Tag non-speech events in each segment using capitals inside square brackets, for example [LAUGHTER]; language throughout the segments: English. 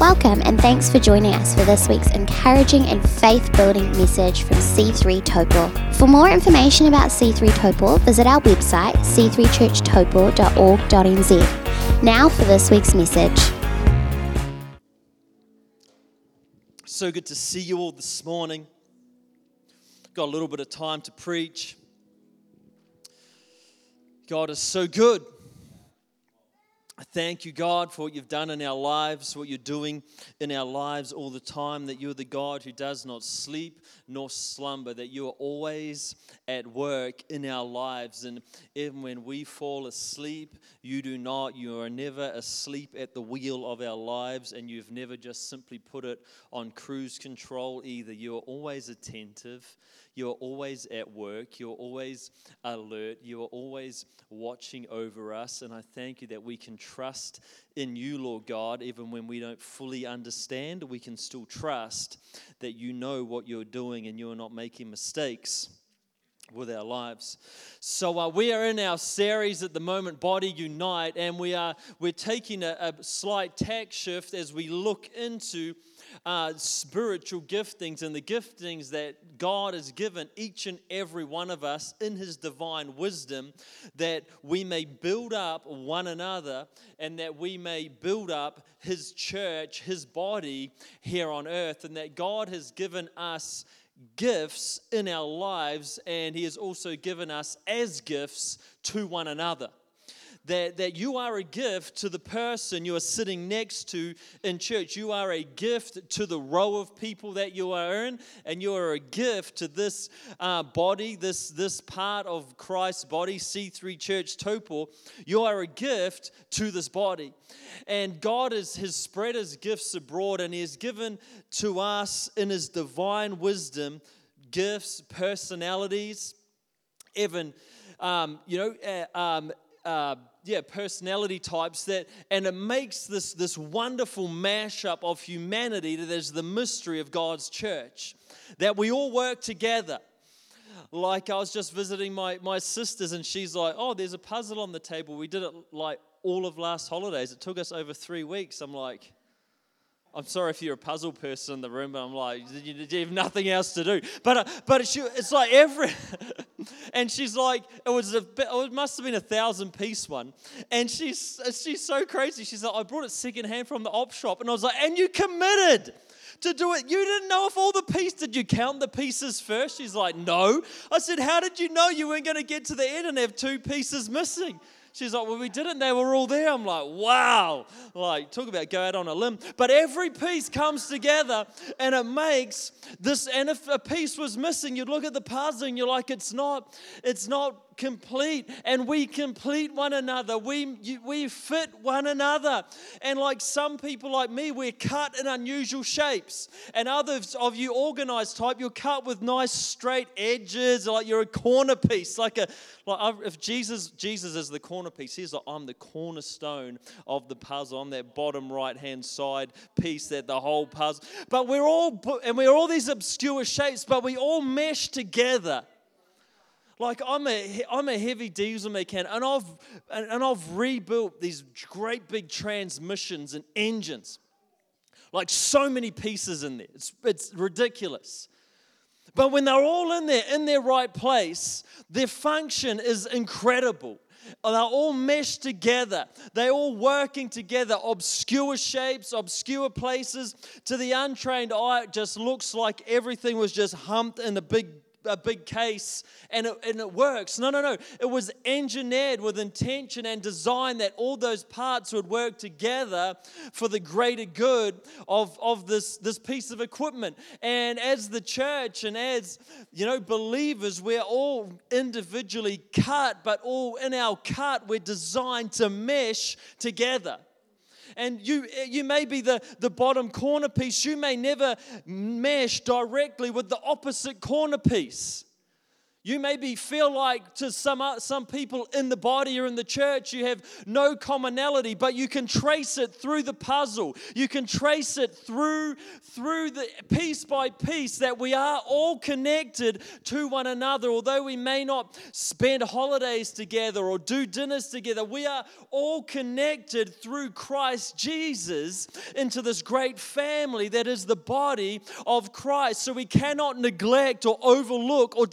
Welcome and thanks for joining us for this week's encouraging and faith building message from C3 Taupo. For more information about C3 Taupo, visit our website c3churchtaupo.org.nz. Now for this week's message. So good to see you all this morning. Got a little bit of time to preach. God is so good. Thank you, God, for what you've done in our lives, what you're doing in our lives all the time, that you're the God who does not sleep nor slumber, that you are always at work in our lives. And even when we fall asleep, you do not. You are never asleep at the wheel of our lives, and you've never just simply put it on cruise control either. You are always attentive. You are always at work. You're always alert. You are always watching over us. And I thank you that we can trust in you, Lord God, even when we don't fully understand. We can still trust that you know what you're doing and you are not making mistakes with our lives. So uh, we are in our series at the moment, Body Unite, and we are we're taking a, a slight tack shift as we look into uh, spiritual giftings and the giftings that God has given each and every one of us in His divine wisdom, that we may build up one another and that we may build up His church, His body here on earth, and that God has given us gifts in our lives and He has also given us as gifts to one another that, that you are a gift to the person you are sitting next to in church. You are a gift to the row of people that you are in, and you are a gift to this uh, body, this, this part of Christ's body, C3 Church Taupo. You are a gift to this body. And God is, has spread his gifts abroad, and he has given to us in his divine wisdom gifts, personalities, even, um, you know, uh, um, uh, yeah, personality types that, and it makes this, this wonderful mashup of humanity that is the mystery of God's church. That we all work together. Like I was just visiting my, my sisters, and she's like, Oh, there's a puzzle on the table. We did it like all of last holidays. It took us over three weeks. I'm like, I'm sorry if you're a puzzle person in the room, but I'm like, you, you have nothing else to do. But uh, but she, it's like every, [LAUGHS] and she's like, it was a, it must have been a thousand piece one, and she's she's so crazy. She's like, I brought it secondhand from the op shop, and I was like, and you committed to do it. You didn't know if all the pieces, did you count the pieces first? She's like, no. I said, how did you know you weren't going to get to the end and have two pieces missing? She's like, well, we didn't. They were all there. I'm like, wow. Like, talk about go out on a limb. But every piece comes together and it makes this. And if a piece was missing, you'd look at the puzzle and you're like, it's not, it's not complete and we complete one another. We, we fit one another. And like some people like me, we're cut in unusual shapes. And others of you organized type, you're cut with nice straight edges, like you're a corner piece. Like a like if Jesus, Jesus is the corner piece, he's like, I'm the cornerstone of the puzzle. I'm that bottom right hand side piece that the whole puzzle. But we're all and we're all these obscure shapes, but we all mesh together like I'm a, I'm a heavy diesel mechanic and I've, and I've rebuilt these great big transmissions and engines. Like so many pieces in there. It's, it's ridiculous. But when they're all in there, in their right place, their function is incredible. They're all meshed together. They're all working together. Obscure shapes, obscure places. To the untrained eye, it just looks like everything was just humped in a big a big case and it, and it works. No, no, no. It was engineered with intention and design that all those parts would work together for the greater good of, of this, this piece of equipment. And as the church and as, you know, believers, we're all individually cut, but all in our cut, we're designed to mesh together and you, you may be the, the bottom corner piece. You may never mesh directly with the opposite corner piece. You maybe feel like to some, uh, some people in the body or in the church, you have no commonality, but you can trace it through the puzzle. You can trace it through, through the piece by piece that we are all connected to one another. Although we may not spend holidays together or do dinners together, we are all connected through Christ Jesus into this great family that is the body of Christ. So we cannot neglect or overlook or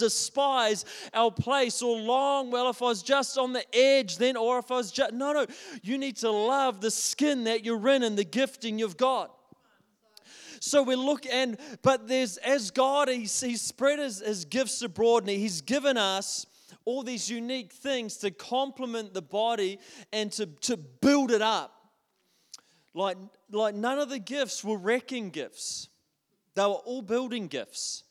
our place or long, well, if I was just on the edge then, or if I was just, no, no, you need to love the skin that you're in and the gifting you've got. So we look and, but there's, as God, He's, he's spread his, his gifts abroad and He's given us all these unique things to complement the body and to, to build it up. Like, like none of the gifts were wrecking gifts, they were all building gifts.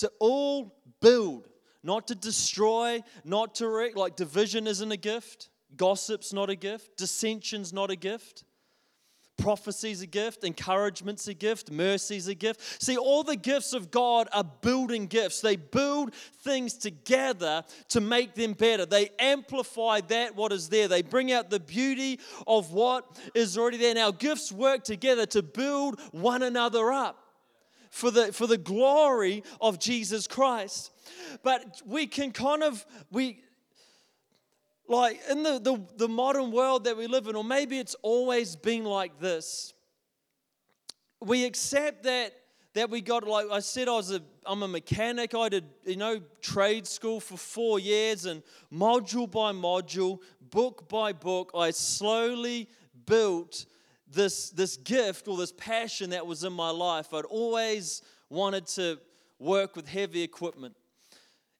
To all build, not to destroy, not to wreck. Like division isn't a gift, gossip's not a gift, dissension's not a gift. Prophecy's a gift, encouragement's a gift, mercy's a gift. See, all the gifts of God are building gifts. They build things together to make them better. They amplify that what is there. They bring out the beauty of what is already there. Now, gifts work together to build one another up for the, for the glory of Jesus Christ. But we can kind of, we, like in the, the, the modern world that we live in, or maybe it's always been like this, we accept that that we got like I said I was a I'm a mechanic I did you know trade school for 4 years and module by module book by book I slowly built this, this gift or this passion that was in my life. I'd always wanted to work with heavy equipment.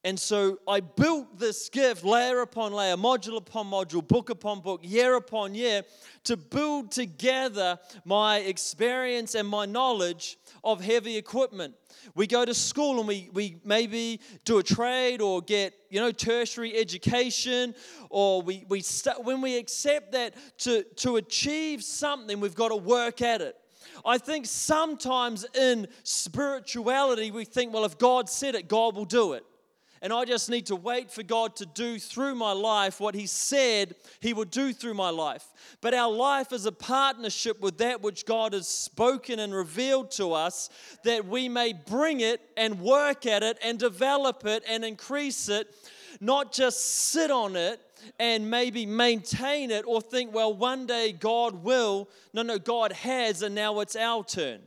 And so I built this gift layer upon layer, module upon module, book upon book, year upon year, to build together my experience and my knowledge of heavy equipment. We go to school and we, we maybe do a trade or get, you know, tertiary education, or we, we st- when we accept that to, to achieve something, we've got to work at it. I think sometimes in spirituality, we think, well, if God said it, God will do it and I just need to wait for God to do through my life what He said He would do through my life. But our life is a partnership with that which God has spoken and revealed to us that we may bring it and work at it and develop it and increase it, not just sit on it and maybe maintain it or think, well, one day God will. No, no, God has, and now it's our turn.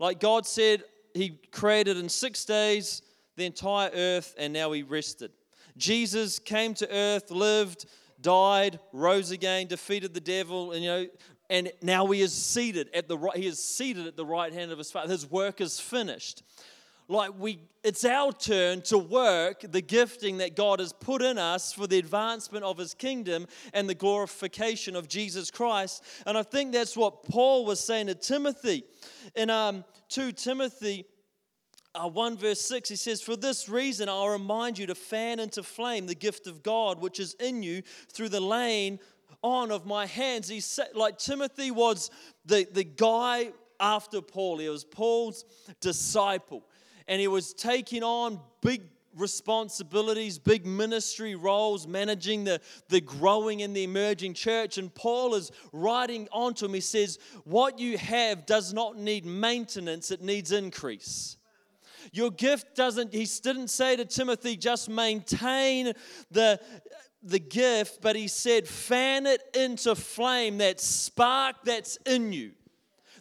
Like God said, He created in six days the entire earth, and now he rested. Jesus came to earth, lived, died, rose again, defeated the devil, and you know, and now he is seated at the right, he is seated at the right hand of his father. His work is finished. Like we it's our turn to work the gifting that God has put in us for the advancement of his kingdom and the glorification of Jesus Christ. And I think that's what Paul was saying to Timothy. In um, 2 Timothy uh, 1 verse 6, he says, For this reason I'll remind you to fan into flame the gift of God which is in you through the laying on of my hands. He said, like Timothy was the, the guy after Paul, he was Paul's disciple, and he was taking on big responsibilities, big ministry roles, managing the, the growing and the emerging church. And Paul is writing onto him. He says, What you have does not need maintenance, it needs increase. Your gift doesn't, he didn't say to Timothy, just maintain the, the gift, but he said, fan it into flame, that spark that's in you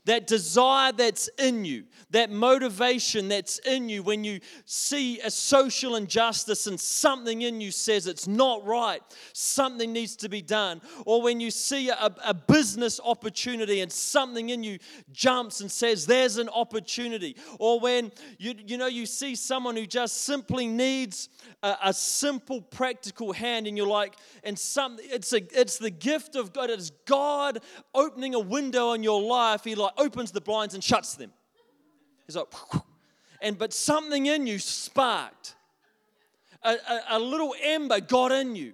that desire that's in you, that motivation that's in you when you see a social injustice and something in you says it's not right, something needs to be done, or when you see a, a business opportunity and something in you jumps and says there's an opportunity, or when you, you know you see someone who just simply needs a, a simple practical hand and you're like, and some it's a it's the gift of God, it's God opening a window in your life. He like opens the blinds and shuts them. He's like, [LAUGHS] and but something in you sparked. A, a, a little ember got in you.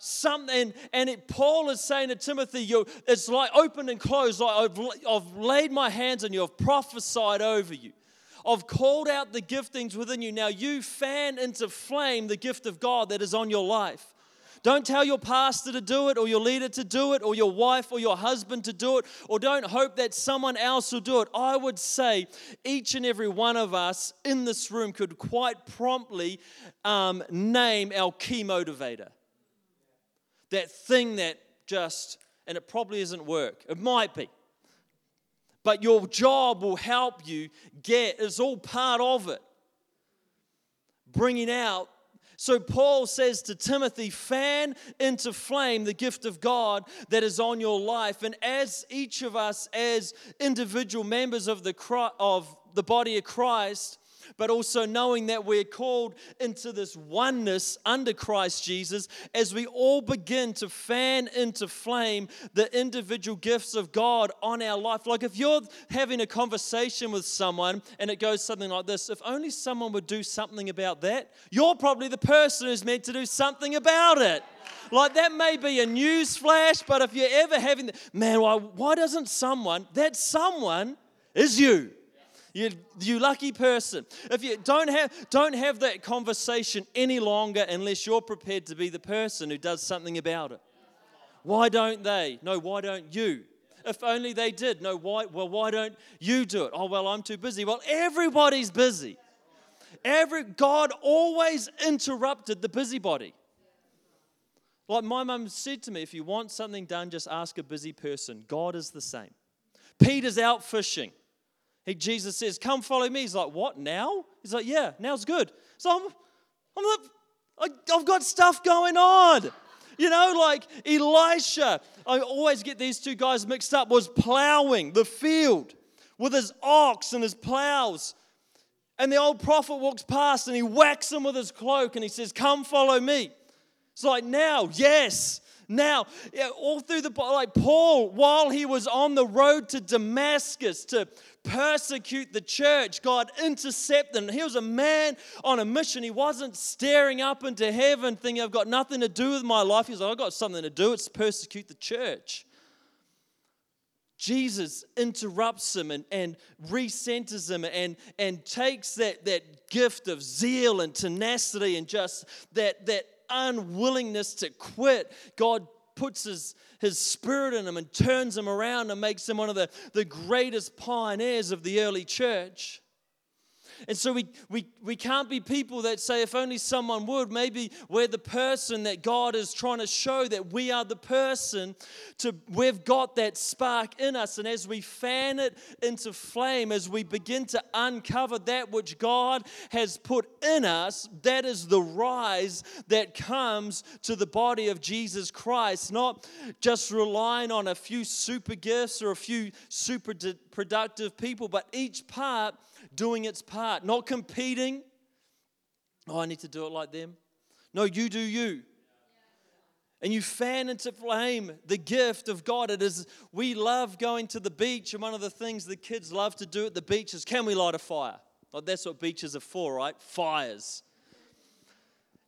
Something, and it, Paul is saying to Timothy, you, it's like open and closed. Like I've, I've laid my hands on you, I've prophesied over you. I've called out the giftings within you. Now you fan into flame the gift of God that is on your life. Don't tell your pastor to do it, or your leader to do it, or your wife or your husband to do it, or don't hope that someone else will do it. I would say each and every one of us in this room could quite promptly um, name our key motivator. That thing that just, and it probably isn't work, it might be. But your job will help you get, it's all part of it. Bringing out so Paul says to Timothy, fan into flame the gift of God that is on your life. And as each of us, as individual members of the, of the body of Christ, but also knowing that we're called into this oneness under Christ Jesus as we all begin to fan into flame the individual gifts of God on our life. Like if you're having a conversation with someone and it goes something like this if only someone would do something about that, you're probably the person who's meant to do something about it. Like that may be a news flash, but if you're ever having, the, man, why, why doesn't someone, that someone is you. You, you lucky person. If you don't have, don't have that conversation any longer unless you're prepared to be the person who does something about it. Why don't they? No, why don't you? If only they did. No, why? Well, why don't you do it? Oh, well, I'm too busy. Well, everybody's busy. Every God always interrupted the busybody. Like my mum said to me, if you want something done, just ask a busy person. God is the same. Peter's out fishing. He, Jesus says, Come follow me. He's like, What, now? He's like, Yeah, now's good. So I'm, I'm like, I've got stuff going on. You know, like Elisha, I always get these two guys mixed up, was plowing the field with his ox and his plows. And the old prophet walks past and he whacks him with his cloak and he says, Come follow me. It's like, now, yes. Now, all through the like Paul, while he was on the road to Damascus to persecute the church, God intercepted him. He was a man on a mission. He wasn't staring up into heaven thinking, I've got nothing to do with my life. He's like, I've got something to do. It's persecute the church. Jesus interrupts him and, and recenters him and, and takes that, that gift of zeal and tenacity and just that, that unwillingness to quit, God puts his, his spirit in him and turns him around and makes him one of the, the greatest pioneers of the early church. And so we, we, we can't be people that say, if only someone would, maybe we're the person that God is trying to show that we are the person to, we've got that spark in us. And as we fan it into flame, as we begin to uncover that which God has put in us, that is the rise that comes to the body of Jesus Christ, not just relying on a few super gifts or a few super productive people, but each part doing its part, not competing. Oh, I need to do it like them. No, you do you. And you fan into flame the gift of God. It is, we love going to the beach, and one of the things the kids love to do at the beach is can we light a fire? That's what beaches are for, right? Fires.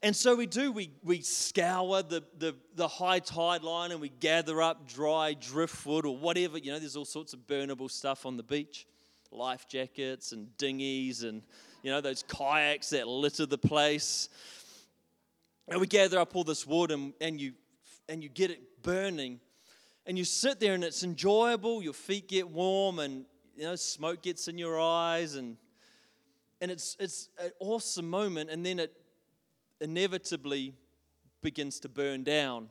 And so we do, we, we scour the, the, the high tide line and we gather up dry driftwood or whatever. You know, there's all sorts of burnable stuff on the beach life jackets and dinghies and, you know, those kayaks that litter the place. And we gather up all this wood and, and, you, and you get it burning. And you sit there and it's enjoyable. Your feet get warm and, you know, smoke gets in your eyes. And, and it's, it's an awesome moment. And then it inevitably begins to burn down,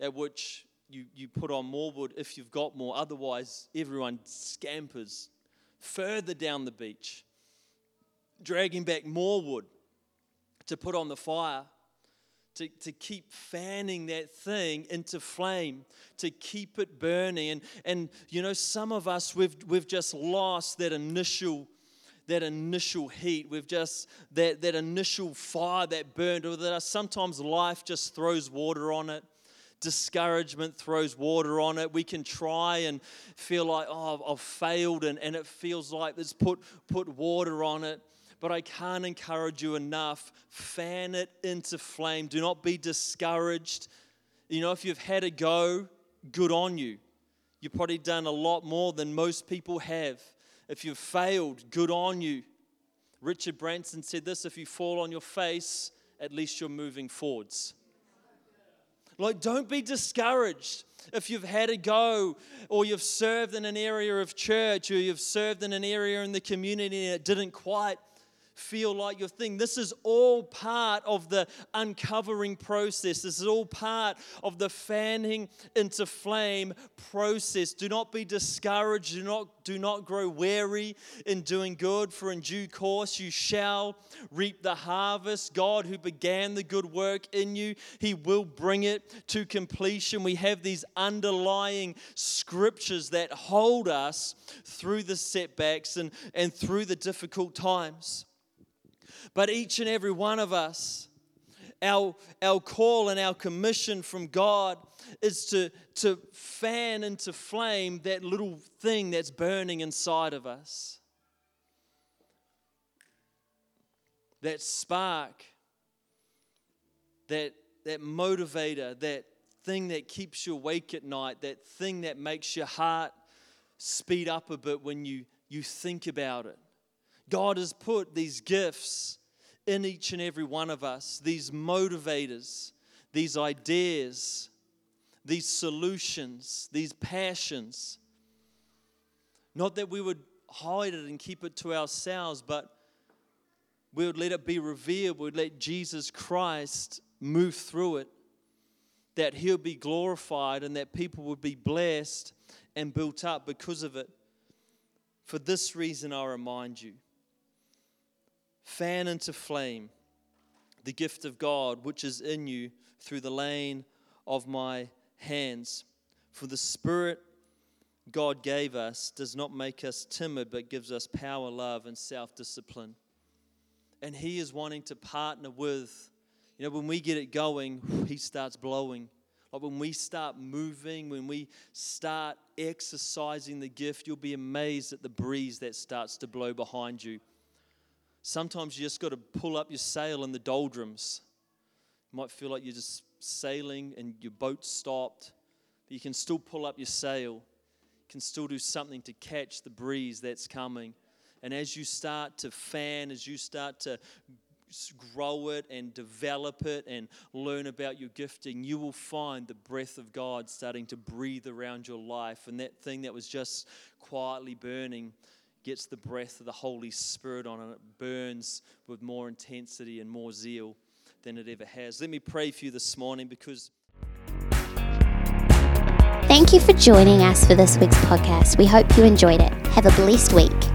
at which you, you put on more wood if you've got more. Otherwise, everyone scampers further down the beach, dragging back more wood to put on the fire, to, to keep fanning that thing into flame, to keep it burning. And, and you know, some of us, we've, we've just lost that initial that initial heat. We've just that that initial fire that burned. Or that sometimes life just throws water on it discouragement throws water on it. We can try and feel like, oh, I've failed, and, and it feels like there's put, put water on it. But I can't encourage you enough. Fan it into flame. Do not be discouraged. You know, if you've had a go, good on you. You've probably done a lot more than most people have. If you've failed, good on you. Richard Branson said this if you fall on your face, at least you're moving forwards. Like, don't be discouraged if you've had a go or you've served in an area of church or you've served in an area in the community and it didn't quite feel like your thing. This is all part of the uncovering process. This is all part of the fanning into flame process. Do not be discouraged. Do not, do not grow weary in doing good, for in due course you shall reap the harvest. God, who began the good work in you, He will bring it to completion. We have these underlying scriptures that hold us through the setbacks and, and through the difficult times. But each and every one of us, our, our call and our commission from God is to, to fan into flame that little thing that's burning inside of us. That spark, that, that motivator, that thing that keeps you awake at night, that thing that makes your heart speed up a bit when you, you think about it. God has put these gifts in each and every one of us, these motivators, these ideas, these solutions, these passions. Not that we would hide it and keep it to ourselves, but we would let it be revealed, we would let Jesus Christ move through it, that He'll be glorified and that people would be blessed and built up because of it. For this reason, I remind you fan into flame the gift of God which is in you through the laying of my hands. For the Spirit God gave us does not make us timid, but gives us power, love, and self discipline. And He is wanting to partner with, you know, when we get it going, He starts blowing. Like when we start moving, when we start exercising the gift, you'll be amazed at the breeze that starts to blow behind you. Sometimes you just got to pull up your sail in the doldrums. You might feel like you're just sailing and your boat stopped, but you can still pull up your sail. You can still do something to catch the breeze that's coming. And as you start to fan, as you start to grow it and develop it and learn about your gifting, you will find the breath of God starting to breathe around your life. And that thing that was just quietly burning gets the breath of the Holy Spirit on and it burns with more intensity and more zeal than it ever has. Let me pray for you this morning because. Thank you for joining us for this week's podcast. We hope you enjoyed it. Have a blessed week.